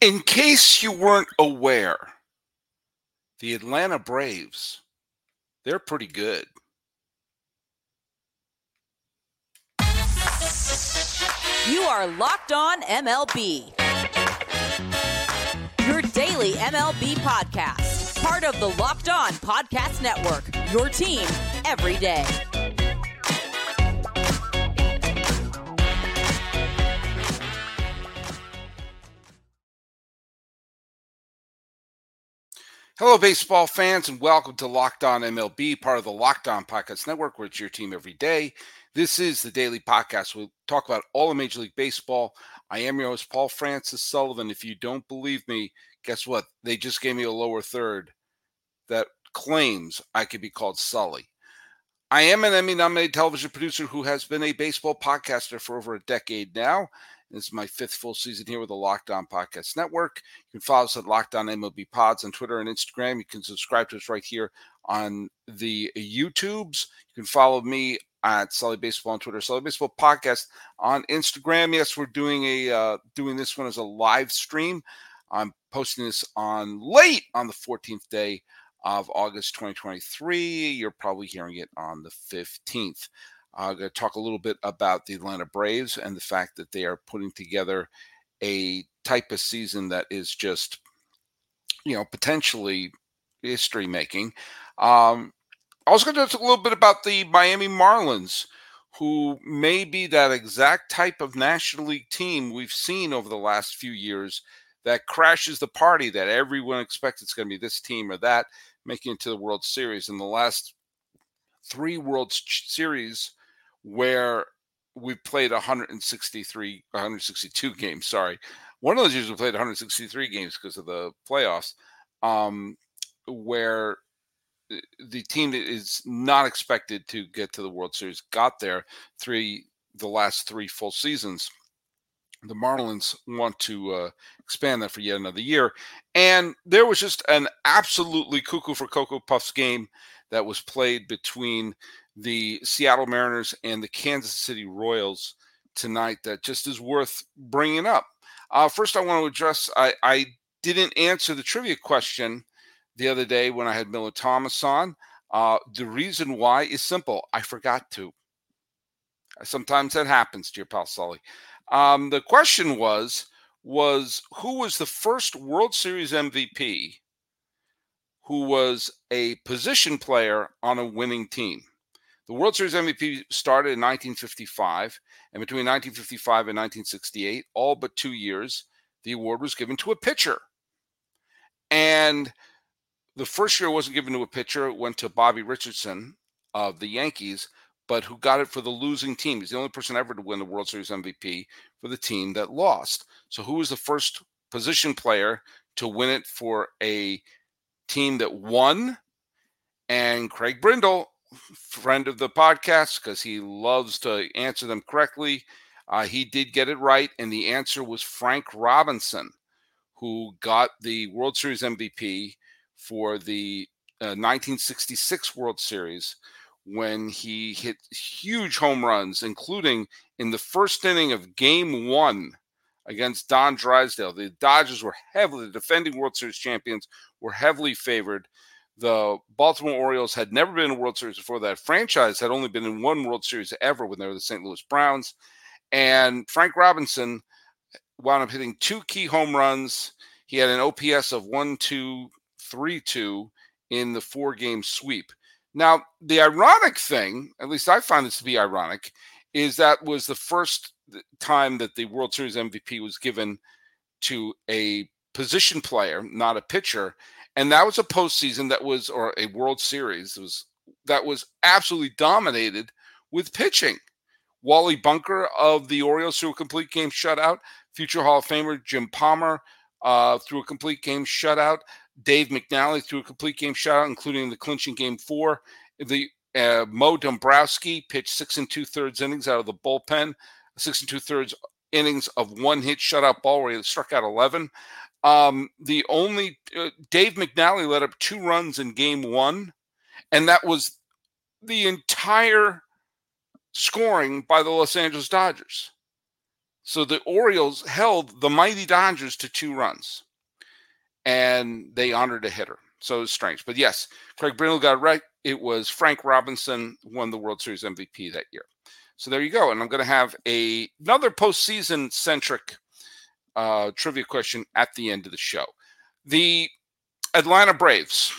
In case you weren't aware, the Atlanta Braves, they're pretty good. You are Locked On MLB. Your daily MLB podcast. Part of the Locked On Podcast Network. Your team every day. Hello, baseball fans, and welcome to Locked On MLB, part of the Locked On Podcast Network, where it's your team every day. This is the daily podcast. We'll talk about all of Major League Baseball. I am your host, Paul Francis Sullivan. If you don't believe me, guess what? They just gave me a lower third that claims I could be called Sully. I am an Emmy nominated television producer who has been a baseball podcaster for over a decade now. This is my fifth full season here with the Locked On Podcast Network. You can follow us at Locked On MLB Pods on Twitter and Instagram. You can subscribe to us right here on the YouTubes. You can follow me at Sully Baseball on Twitter, Sully Baseball Podcast on Instagram. Yes, we're doing a uh, doing this one as a live stream. I'm posting this on late on the 14th day of August 2023. You're probably hearing it on the 15th. I'm going to talk a little bit about the Atlanta Braves and the fact that they are putting together a type of season that is just, you know, potentially history making. Um, I was going to talk a little bit about the Miami Marlins, who may be that exact type of National League team we've seen over the last few years that crashes the party that everyone expects it's going to be this team or that making it to the World Series. In the last three World Series, where we played 163, 162 games. Sorry, one of those years we played 163 games because of the playoffs, um, where the team that is not expected to get to the World Series got there three the last three full seasons. The Marlins want to uh, expand that for yet another year, and there was just an absolutely cuckoo for Cocoa Puffs game that was played between the Seattle Mariners and the Kansas City Royals tonight that just is worth bringing up. Uh, first, I want to address I, I didn't answer the trivia question the other day when I had Miller Thomas on. Uh, the reason why is simple I forgot to. Sometimes that happens your pal Sully. Um, the question was was who was the first World Series MVP who was a position player on a winning team? The World Series MVP started in 1955, and between 1955 and 1968, all but two years, the award was given to a pitcher. And the first year it wasn't given to a pitcher, it went to Bobby Richardson of the Yankees, but who got it for the losing team. He's the only person ever to win the World Series MVP for the team that lost. So, who was the first position player to win it for a team that won? And Craig Brindle friend of the podcast because he loves to answer them correctly. Uh, he did get it right, and the answer was Frank Robinson, who got the World Series MVP for the uh, 1966 World Series when he hit huge home runs, including in the first inning of Game One against Don Drysdale. The Dodgers were heavily the defending World Series champions, were heavily favored the Baltimore Orioles had never been in World Series before that. Franchise had only been in one World Series ever when they were the St. Louis Browns. And Frank Robinson wound up hitting two key home runs. He had an OPS of 1 2 3 2 in the four game sweep. Now, the ironic thing, at least I find this to be ironic, is that was the first time that the World Series MVP was given to a position player, not a pitcher and that was a postseason that was or a World Series was that was absolutely dominated with pitching. Wally Bunker of the Orioles threw a complete game shutout. Future Hall of Famer Jim Palmer uh, threw a complete game shutout. Dave McNally threw a complete game shutout, including the clinching game four. The uh, Moe Drabowsky pitched six and two thirds innings out of the bullpen, six and two thirds innings of one hit shutout ball where he struck out 11. Um, the only uh, Dave McNally let up two runs in game one, and that was the entire scoring by the Los Angeles Dodgers. So the Orioles held the mighty Dodgers to two runs, and they honored a hitter. So it's strange. But yes, Craig Brindle got it right. It was Frank Robinson won the World Series MVP that year. So there you go. And I'm going to have a another postseason centric uh, trivia question at the end of the show. The Atlanta Braves.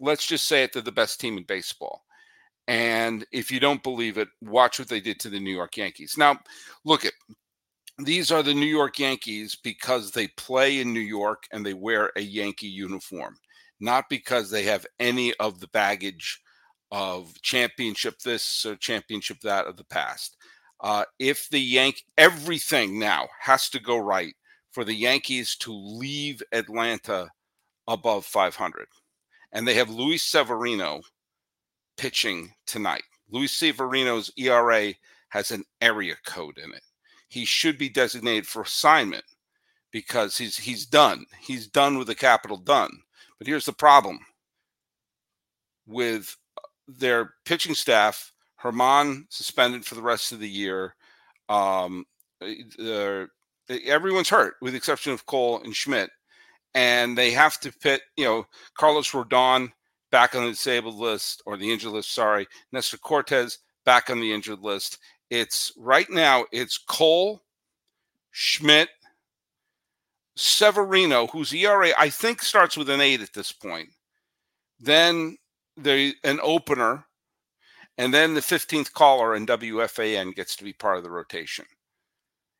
Let's just say it, they're the best team in baseball. And if you don't believe it, watch what they did to the New York Yankees. Now, look at these are the New York Yankees because they play in New York and they wear a Yankee uniform, not because they have any of the baggage of championship this or championship that of the past. Uh, if the Yank everything now has to go right for the Yankees to leave Atlanta above 500, and they have Luis Severino pitching tonight. Luis Severino's ERA has an area code in it. He should be designated for assignment because he's he's done. He's done with the capital done. But here's the problem with their pitching staff. Germán suspended for the rest of the year. Um, uh, everyone's hurt with the exception of Cole and Schmidt, and they have to pit. You know, Carlos Rodon back on the disabled list or the injured list. Sorry, Nestor Cortes back on the injured list. It's right now. It's Cole, Schmidt, Severino, whose ERA I think starts with an eight at this point. Then the an opener, and then the 15th caller in WFAN gets to be part of the rotation.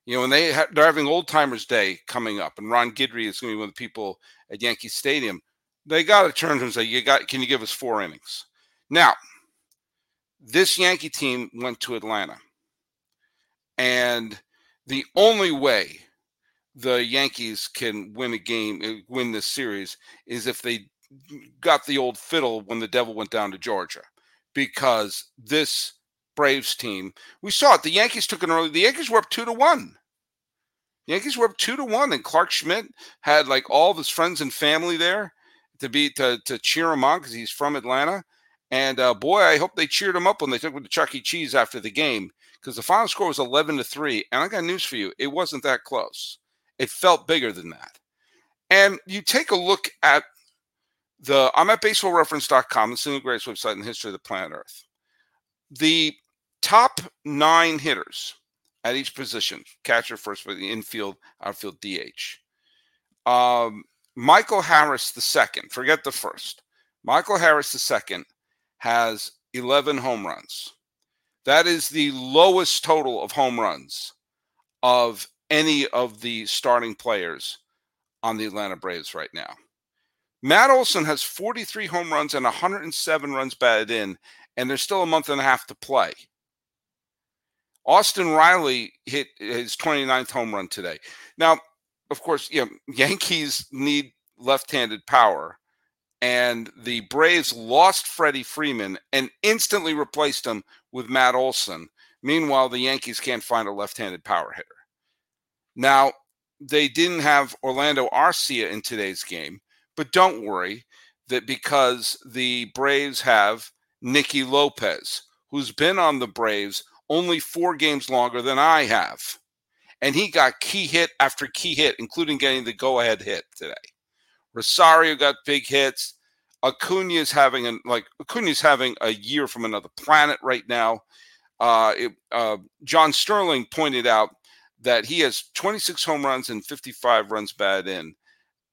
You know, and they ha- they're having old timers day coming up, and Ron Guidry is going to be one of the people at Yankee Stadium. They got to turn to him and say, "You got? Can you give us four innings?" Now, this Yankee team went to Atlanta, and the only way the Yankees can win a game, uh, win this series, is if they got the old fiddle when the devil went down to Georgia because this Braves team, we saw it. The Yankees took an early, the Yankees were up two to one. The Yankees were up two to one, and Clarke Schmidt had like all his friends and family there to be to, to cheer him on because he's from Atlanta. And uh, boy, I hope they cheered him up when they took him to Chuck E. Cheese after the game because the final score was 11 to 3. And I got news for you it wasn't that close, it felt bigger than that. And you take a look at the I'm at baseballreference.com. It's the greatest website in the history of the planet Earth. The top nine hitters at each position catcher, first for the infield, outfield, DH. Um, Michael Harris the second, forget the first. Michael Harris the second has 11 home runs. That is the lowest total of home runs of any of the starting players on the Atlanta Braves right now. Matt Olson has 43 home runs and 107 runs batted in, and there's still a month and a half to play. Austin Riley hit his 29th home run today. Now, of course, you know, Yankees need left-handed power, and the Braves lost Freddie Freeman and instantly replaced him with Matt Olson. Meanwhile, the Yankees can't find a left-handed power hitter. Now, they didn't have Orlando Arcia in today's game, but don't worry that because the Braves have Nicky Lopez, who's been on the Braves only four games longer than I have. And he got key hit after key hit, including getting the go ahead hit today. Rosario got big hits. Acuna is having an like Acuna's having a year from another planet right now. Uh, it, uh, John Sterling pointed out that he has 26 home runs and 55 runs batted in,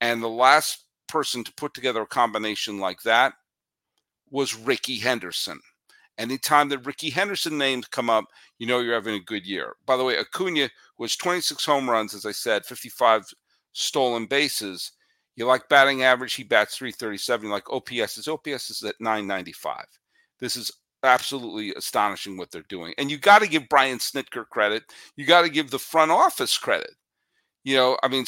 and the last person to put together a combination like that was Rickey Henderson. Anytime that Rickey Henderson names come up, you know you're having a good year. By the way, Acuna was 26 home runs, as I said, 55 stolen bases. You like batting average, he bats 337. You like OPS, his OPS is at 995. This is absolutely astonishing what they're doing. And you got to give Brian Snitker credit. You got to give the front office credit. You know, I mean,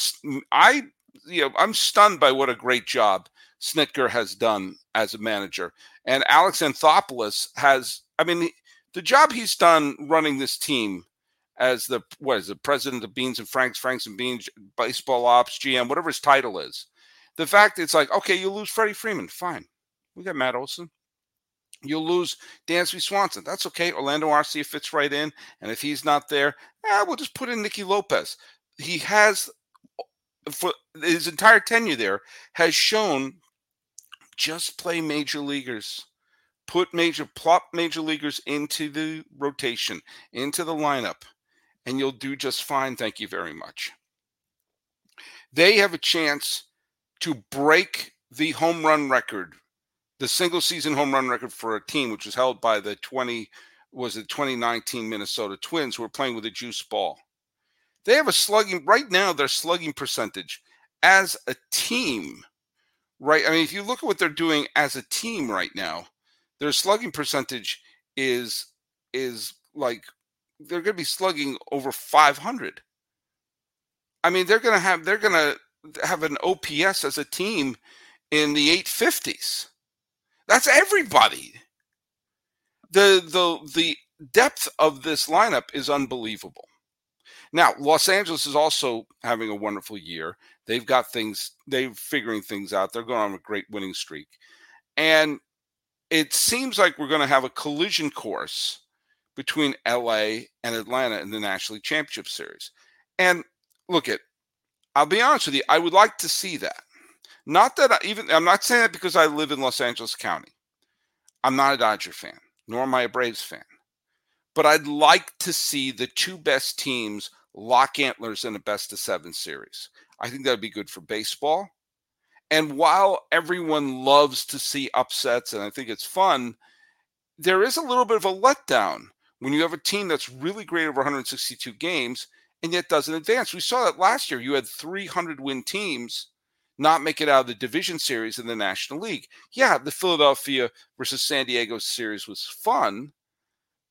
I, you know, I'm stunned by what a great job Snitker has done as a manager. And Alex Anthopoulos has, I mean, the job he's done running this team as the what is the president of Beans and Franks, Franks and Beans, baseball ops, GM, whatever his title is. The fact it's like, okay, you lose Freddie Freeman, fine. We got Matt Olson. You'll lose Dansby Swanson. That's okay. Orlando Arcia fits right in. And if he's not there, eh, we'll just put in Nicky Lopez. He has, for his entire tenure there, has shown just play major leaguers. Put major, plop major leaguers into the rotation, into the lineup, and you'll do just fine. Thank you very much. They have a chance to break the home run record the single season home run record for a team, which was held by the 20 was the 2019 Minnesota Twins, who were playing with a juice ball. They have a slugging right now. Their slugging percentage as a team, right? I mean, if you look at what they're doing as a team right now, their slugging percentage is is like they're going to be slugging over 500. I mean, they're going to have they're going to have an OPS as a team in the 850s. That's everybody. The the the depth of this lineup is unbelievable. Now, Los Angeles is also having a wonderful year. They've got things, they're figuring things out. They're going on a great winning streak. And it seems like we're going to have a collision course between LA and Atlanta in the National League Championship Series. And look at, I'll be honest with you, I would like to see that. Not that I even, I'm not saying that because I live in Los Angeles County. I'm not a Dodger fan, nor am I a Braves fan. But I'd like to see the two best teams lock antlers in a best of seven series. I think that'd be good for baseball. And while everyone loves to see upsets, and I think it's fun, there is a little bit of a letdown when you have a team that's really great over 162 games and yet doesn't advance. We saw that last year. You had 300 win teams not make it out of the division series in the National League. Yeah, the Philadelphia versus San Diego series was fun,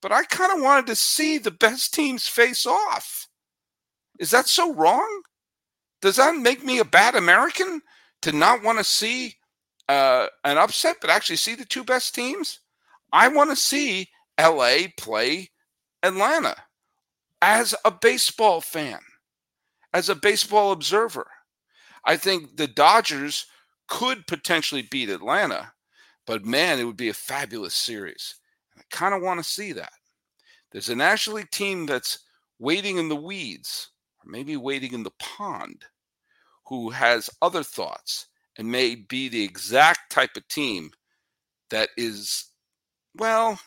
but I kind of wanted to see the best teams face off. Is that so wrong? Does that make me a bad American to not want to see uh, an upset, but actually see the two best teams? I want to see LA play Atlanta as a baseball fan, as a baseball observer. I think the Dodgers could potentially beat Atlanta, but man, it would be a fabulous series. I kind of want to see that. There's a National League team that's waiting in the weeds, or maybe waiting in the pond, who has other thoughts and may be the exact type of team that is, well,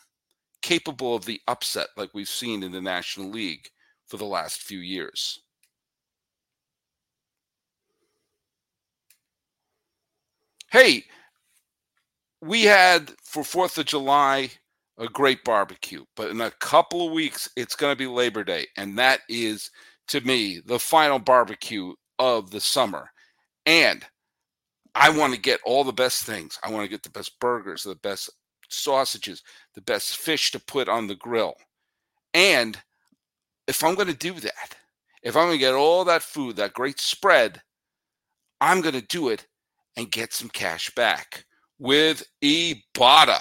capable of the upset like we've seen in the National League for the last few years. Hey, we had for 4th of July a great barbecue, but in a couple of weeks, it's going to be Labor Day. And that is, to me, the final barbecue of the summer. And I want to get all the best things. I want to get the best burgers, the best sausages, the best fish to put on the grill. And if I'm going to do that, if I'm going to get all that food, that great spread, I'm going to do it and get some cash back with Ibotta.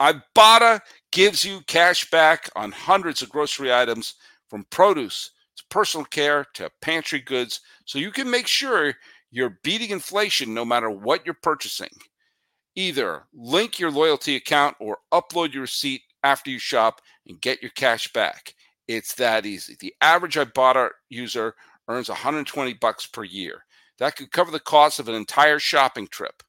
Ibotta gives you cash back on hundreds of grocery items from produce to personal care to pantry goods so you can make sure you're beating inflation no matter what you're purchasing. Either link your loyalty account or upload your receipt after you shop and get your cash back. It's that easy. The average Ibotta user earns 120 bucks per year. That could cover the cost of an entire shopping trip.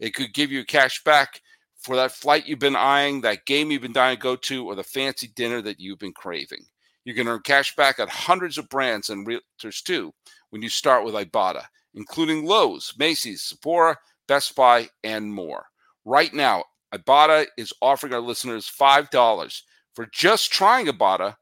It could give you cash back for that flight you've been eyeing, that game you've been dying to go to, or the fancy dinner that you've been craving. You can earn cash back at hundreds of brands and realtors too when you start with Ibotta, including Lowe's, Macy's, Sephora, Best Buy, and more. Right now, Ibotta is offering our listeners $5 for just trying Ibotta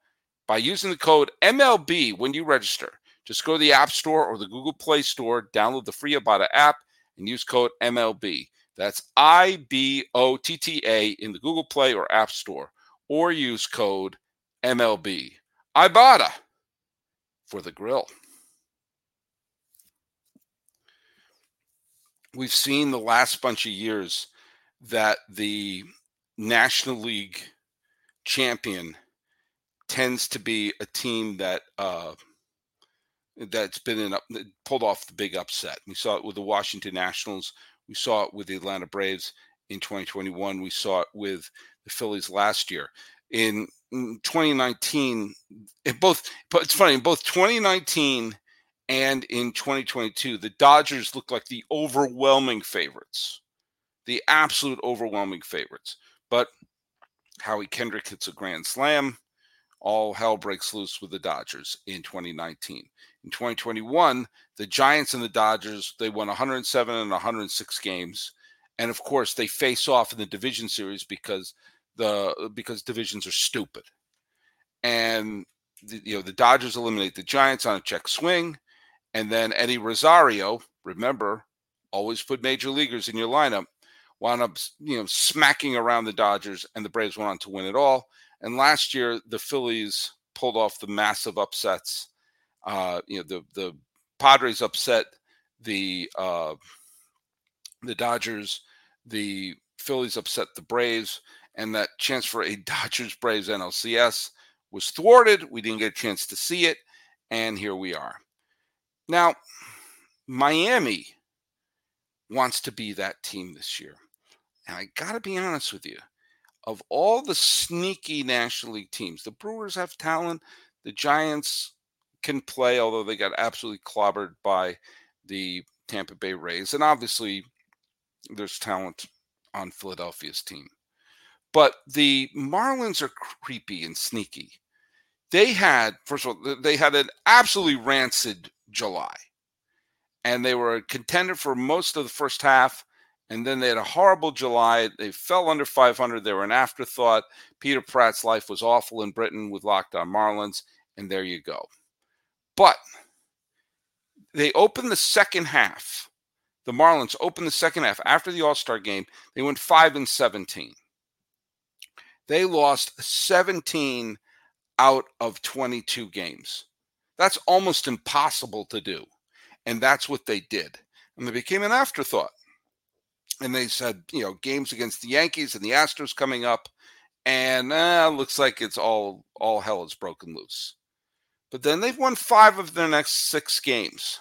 by using the code MLB when you register. Just go to the App Store or the Google Play Store, download the free Ibotta app, and use code MLB. That's I B O T T A in the Google Play or App Store, or use code MLB. Ibotta for the grill. We've seen the last bunch of years that the National League champion tends to be a team that uh, that's been in up, pulled off the big upset. We saw it with the Washington Nationals. We saw it with the Atlanta Braves in 2021. We saw it with the Phillies last year. In 2019, in both, it's funny, in both 2019 and in 2022, the Dodgers looked like the overwhelming favorites, the absolute overwhelming favorites. But Howie Kendrick hits a grand slam. All hell breaks loose with the Dodgers in 2019. In 2021, the Giants and the Dodgers, they won 107 and 106 games. And of course, they face off in the division series because the because divisions are stupid. And the, you know, the Dodgers eliminate the Giants on a check swing. And then Eddie Rosario, remember, always put major leaguers in your lineup, wound up, you know, smacking around the Dodgers, and the Braves went on to win it all. And last year, the Phillies pulled off the massive upsets. Uh, you know, the the Padres upset the uh, the Dodgers, the Phillies upset the Braves, and that chance for a Dodgers Braves NLCS was thwarted. We didn't get a chance to see it, and here we are. Now, Miami wants to be that team this year. And I got to be honest with you. Of all the sneaky National League teams, the Brewers have talent. The Giants can play, although they got absolutely clobbered by the Tampa Bay Rays. And obviously, there's talent on Philadelphia's team. But the Marlins are creepy and sneaky. They had, first of all, they had an absolutely rancid July. And they were a contender for most of the first half. And then they had a horrible July. They fell under 500. They were an afterthought. Peter Pratt's life was awful in Britain with Locked On Marlins. And there you go. But they opened the second half. The Marlins opened the second half after the All Star game. They went 5 and 17. They lost 17 out of 22 games. That's almost impossible to do. And that's what they did. And they became an afterthought. And they said, you know, games against the Yankees and the Astros coming up. And uh, looks like it's all all hell is broken loose. But then they've won five of their next six games.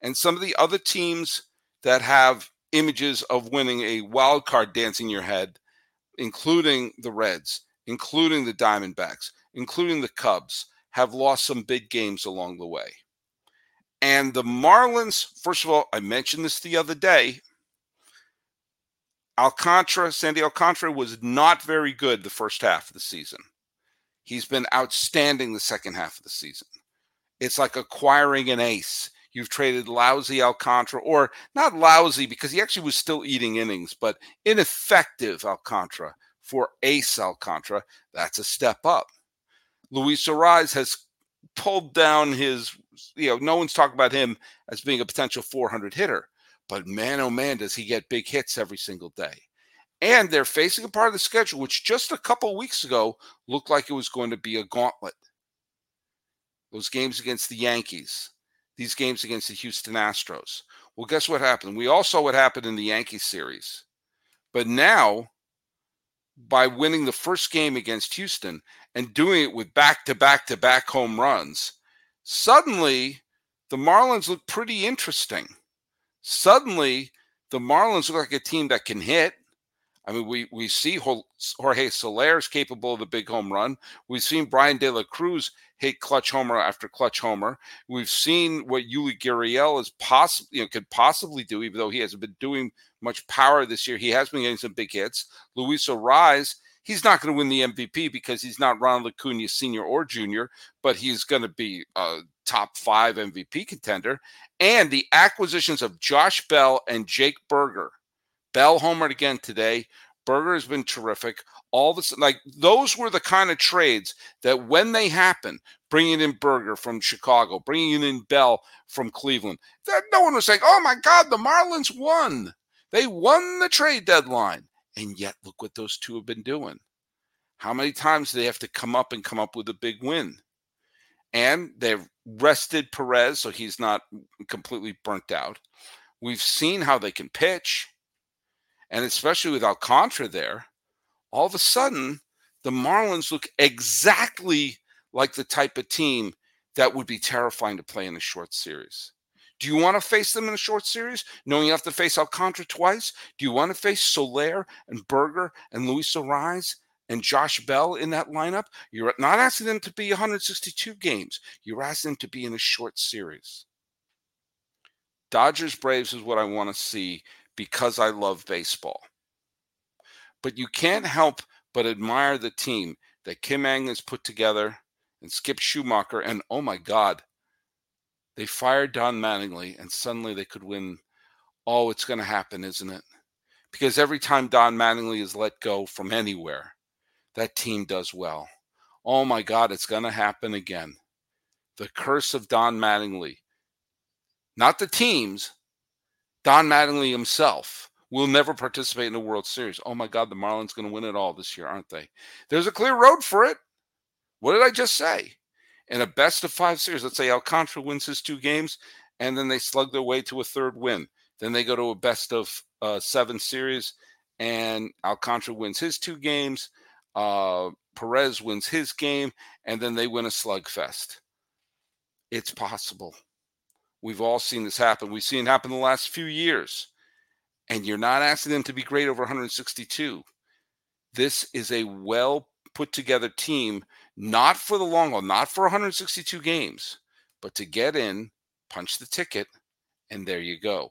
And some of the other teams that have images of winning a wild card dancing your head, including the Reds, including the Diamondbacks, including the Cubs, have lost some big games along the way. And the Marlins, first of all, I mentioned this the other day. Alcantara, Sandy Alcantara was not very good the first half of the season. He's been outstanding the second half of the season. It's like acquiring an ace. You've traded lousy Alcantara, or not lousy because he actually was still eating innings, but ineffective Alcantara for ace Alcantara. That's a step up. Luis Arraez has pulled down his, you know, no one's talking about him as being a potential 400 hitter, but man, oh man, does he get big hits every single day. And they're facing a part of the schedule which just a couple weeks ago looked like it was going to be a gauntlet. Those games against the Yankees, these games against the Houston Astros. Well, guess what happened? We all saw what happened in the Yankee series. But now, by winning the first game against Houston and doing it with back to back to back home runs, suddenly the Marlins look pretty interesting. Suddenly, the Marlins look like a team that can hit. I mean, we we see Jorge Soler is capable of a big home run. We've seen Bryan De La Cruz hit clutch homer after clutch homer. We've seen what Yuli Gurriel is possibly you know, could possibly do, even though he hasn't been doing much power this year. He has been getting some big hits. Luis Arraez he's not going to win the MVP because he's not Ronald Acuna Sr. or Jr., but he's going to be a top five MVP contender. And the acquisitions of Josh Bell and Jake Burger. Bell homered again today. Burger has been terrific. All this, like those were the kind of trades that when they happen, bringing in Burger from Chicago, bringing in Bell from Cleveland, that no one was saying, "Oh my God, the Marlins won." They won the trade deadline. And yet, look what those two have been doing. How many times do they have to come up and come up with a big win? And they've rested Perez, so he's not completely burnt out. We've seen how they can pitch. And especially with Alcantara there, all of a sudden, the Marlins look exactly like the type of team that would be terrifying to play in a short series. Do you want to face them in a short series, knowing you have to face Alcantara twice? Do you want to face Soler and Burger and Luis Arraez and Josh Bell in that lineup? You're not asking them to be 162 games. You're asking them to be in a short series. Dodgers Braves is what I want to see because I love baseball. But you can't help but admire the team that Kim Ng has put together and Skip Schumaker. And oh my God, they fired Don Mattingly and suddenly they could win. Oh, it's going to happen, isn't it? Because every time Don Mattingly is let go from anywhere, that team does well. Oh my God, it's going to happen again. The curse of Don Mattingly. Not the teams, Don Mattingly himself will never participate in the World Series. Oh my God, the Marlins going to win it all this year, aren't they? There's a clear road for it. What did I just say? In a best of five series, let's say Alcantara wins his two games, and then they slug their way to a third win. Then they go to a best of uh, seven series, and Alcantara wins his two games. Uh, Perez wins his game, and then they win a slugfest. It's possible. We've all seen this happen. We've seen it happen the last few years. And you're not asking them to be great over 162. This is a well put together team not for the long haul, not for 162 games, but to get in, punch the ticket, and there you go.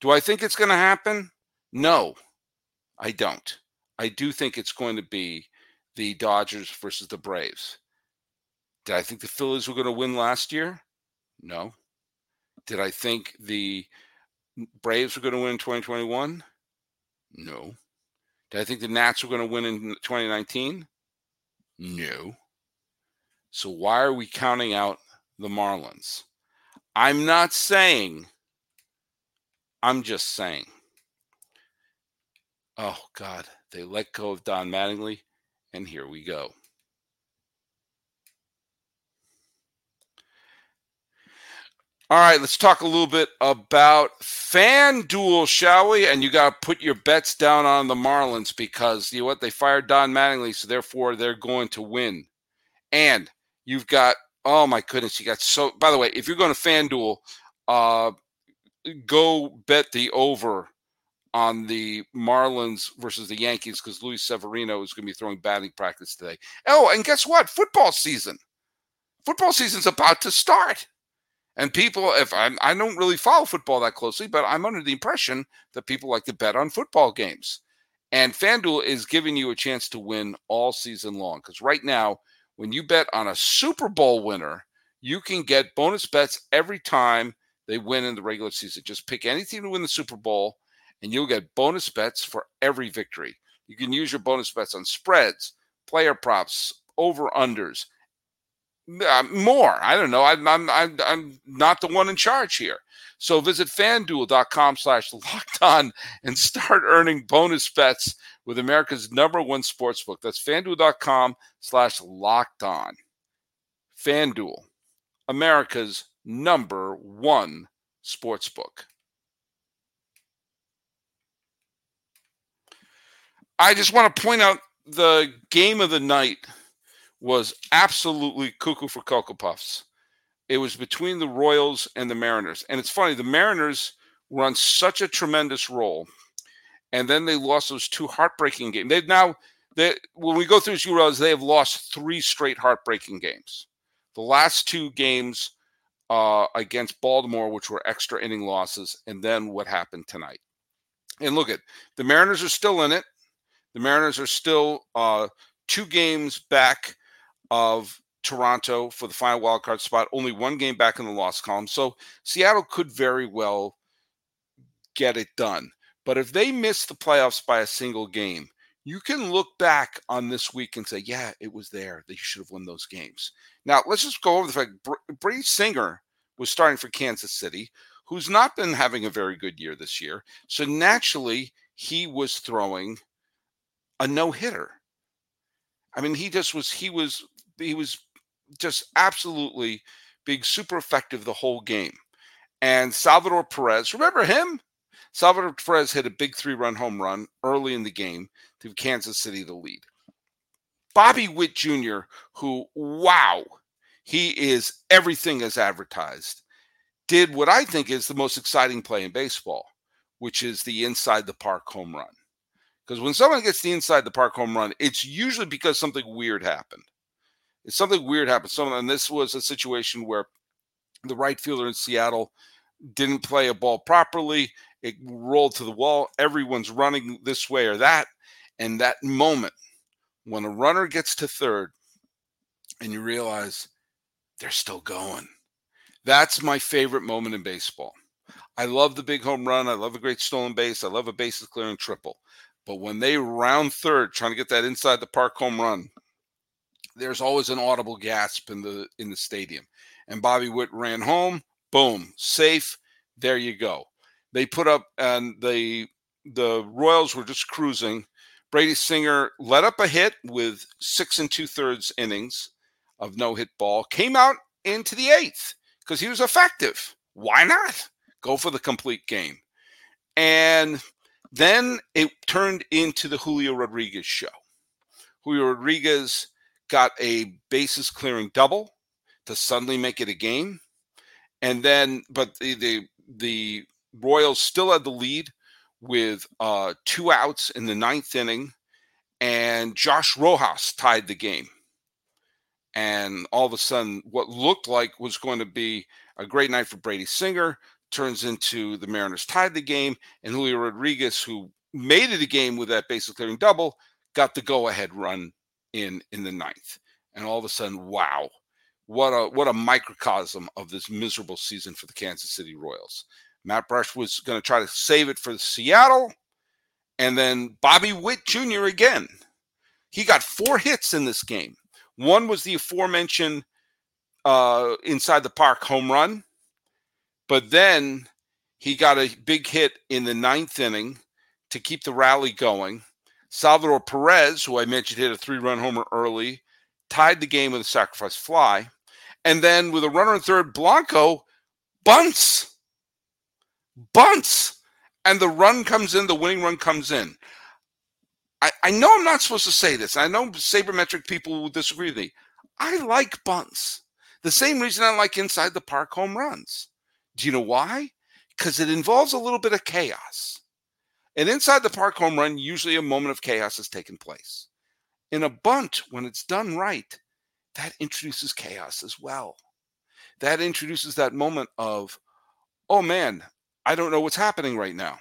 Do I think it's going to happen? No, I don't. I do think it's going to be the Dodgers versus the Braves. Did I think the Phillies were going to win last year? No. Did I think the Braves were going to win in 2021? No. Did I think the Nats were going to win in 2019? No. So why are we counting out the Marlins? I'm not saying, I'm just saying. Oh, God. They let go of Don Mattingly, and here we go. All right, let's talk a little bit about FanDuel, shall we? And you got to put your bets down on the Marlins because you know what? They fired Don Mattingly, so therefore they're going to win. And you've got, oh my goodness, you got so. By the way, if you're going to FanDuel, uh, go bet the over on the Marlins versus the Yankees because Luis Severino is going to be throwing batting practice today. Oh, and guess what? Football season. Football season's about to start. And people, if I'm, I don't really follow football that closely, but I'm under the impression that people like to bet on football games. And FanDuel is giving you a chance to win all season long. Because right now, when you bet on a Super Bowl winner, you can get bonus bets every time they win in the regular season. Just pick any team to win the Super Bowl, and you'll get bonus bets for every victory. You can use your bonus bets on spreads, player props, over unders, uh, more. I don't know. I'm, I'm, I'm, I'm not the one in charge here. So visit fanduel.com slash locked on and start earning bonus bets with America's number one sportsbook. That's fanduel.com slash locked on. Fanduel, America's number one sportsbook. I just want to point out the game of the night – was absolutely cuckoo for Cocoa Puffs. It was between the Royals and the Mariners. And it's funny, the Mariners were on such a tremendous roll. And then they lost those two heartbreaking games. They've now, they, when we go through this, you realize they have lost three straight heartbreaking games. The last two games uh, against Baltimore, which were extra inning losses, and then what happened tonight. And look at the Mariners are still in it. The Mariners are still uh, two games back of Toronto for the final wild card spot. Only one game back in the loss column. So Seattle could very well get it done. But if they miss the playoffs by a single game, you can look back on this week and say, yeah, it was there. That you should have won those games. Now, let's just go over the fact Brady Singer was starting for Kansas City, who's not been having a very good year this year. So naturally, he was throwing a no hitter. I mean, he just was, he was he was just absolutely being super effective the whole game. And Salvador Perez, remember him? Salvador Perez hit a big three run home run early in the game to Kansas City the lead. Bobby Witt Jr., who, wow, he is everything as advertised. did what I think is the most exciting play in baseball, which is the inside the park home run. Because when someone gets the inside the park home run, it's usually because something weird happened. It's something weird happened. Someone, and this was a situation where the right fielder in Seattle didn't play a ball properly. It rolled to the wall. Everyone's running this way or that. And that moment when a runner gets to third and you realize they're still going, that's my favorite moment in baseball. I love the big home run. I love a great stolen base. I love a bases clearing triple. But when they round third, trying to get that inside the park home run, there's always an audible gasp in the in the stadium. And Bobby Witt ran home. Boom, safe. There you go. They put up, and the the Royals were just cruising. Brady Singer let up a hit with six and two thirds innings of no hit ball. Came out into the eighth because he was effective. Why not go for the complete game? And then it turned into the Julio Rodriguez show. Julio Rodriguez got a bases clearing double to suddenly make it a game. And then, but the the, the Royals still had the lead with uh, two outs in the ninth inning, and Josh Rojas tied the game. And all of a sudden, what looked like was going to be a great night for Brady Singer turns into the Mariners tied the game, and Julio Rodriguez, who made it a game with that bases clearing double, got the go ahead run in in the ninth. And all of a sudden, wow, what a what a microcosm of this miserable season for the Kansas City Royals. Matt Brash was going to try to save it for Seattle, and then Bobby Witt Jr. again. He got four hits in this game. One was the aforementioned uh, inside the park home run, but then he got a big hit in the ninth inning to keep the rally going. Salvador Perez, who I mentioned hit a three run homer early, tied the game with a sacrifice fly. And then with a runner in third, Blanco bunts, bunts, and the run comes in, the winning run comes in. I, I know I'm not supposed to say this. I know sabermetric people will disagree with me. I like bunts. The same reason I like inside the park home runs. Do you know why? Because it involves a little bit of chaos. And inside the park home run, usually a moment of chaos has taken place. In a bunt, when it's done right, that introduces chaos as well. That introduces that moment of, oh man, I don't know what's happening right now.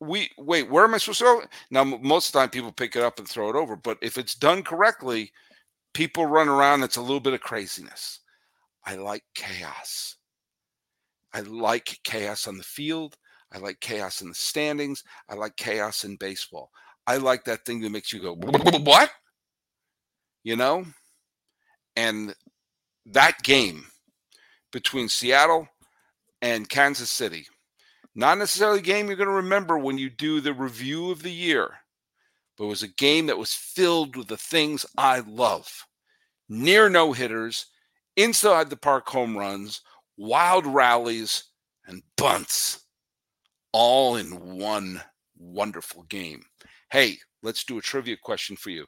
We wait, where am I supposed to go? Now, most of the time, people pick it up and throw it over, but if it's done correctly, people run around. It's a little bit of craziness. I like chaos. I like chaos on the field. I like chaos in the standings. I like chaos in baseball. I like that thing that makes you go, what? You know? And that game between Seattle and Kansas City, not necessarily a game you're going to remember when you do the review of the year, but it was a game that was filled with the things I love near no hitters, inside the park home runs, wild rallies, and bunts all in one wonderful game. Hey, let's do a trivia question for you.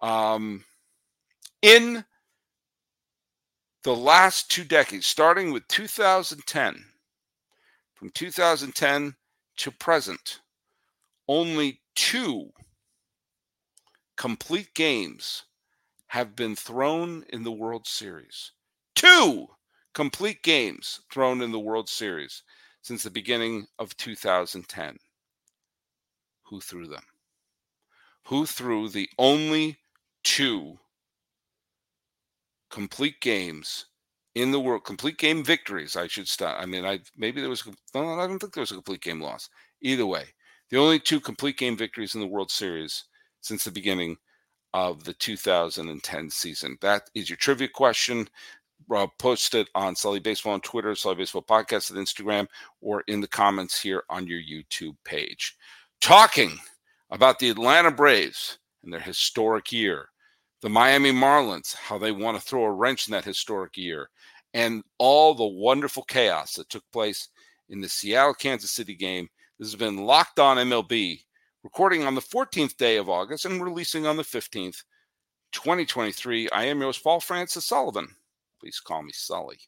Um, in the last two decades, starting with 2010, from 2010 to present, only two complete games have been thrown in the World Series. Two complete games thrown in the World Series since the beginning of 2010. Who threw them? Who threw the only two complete games in the world, complete game victories? I should stop. I mean, I maybe there was. No, I don't think there was a complete game loss. Either way, the only two complete game victories in the World Series since the beginning of the 2010 season. That is your trivia question uh, post it on Sully Baseball on Twitter, Sully Baseball Podcast on Instagram, or in the comments here on your YouTube page. Talking about the Atlanta Braves and their historic year, the Miami Marlins, how they want to throw a wrench in that historic year, and all the wonderful chaos that took place in the Seattle Kansas City game. This has been Locked On MLB, recording on the 14th day of August and releasing on the 15th, 2023. I am yours, Paul Francis Sullivan. Please call me Sully.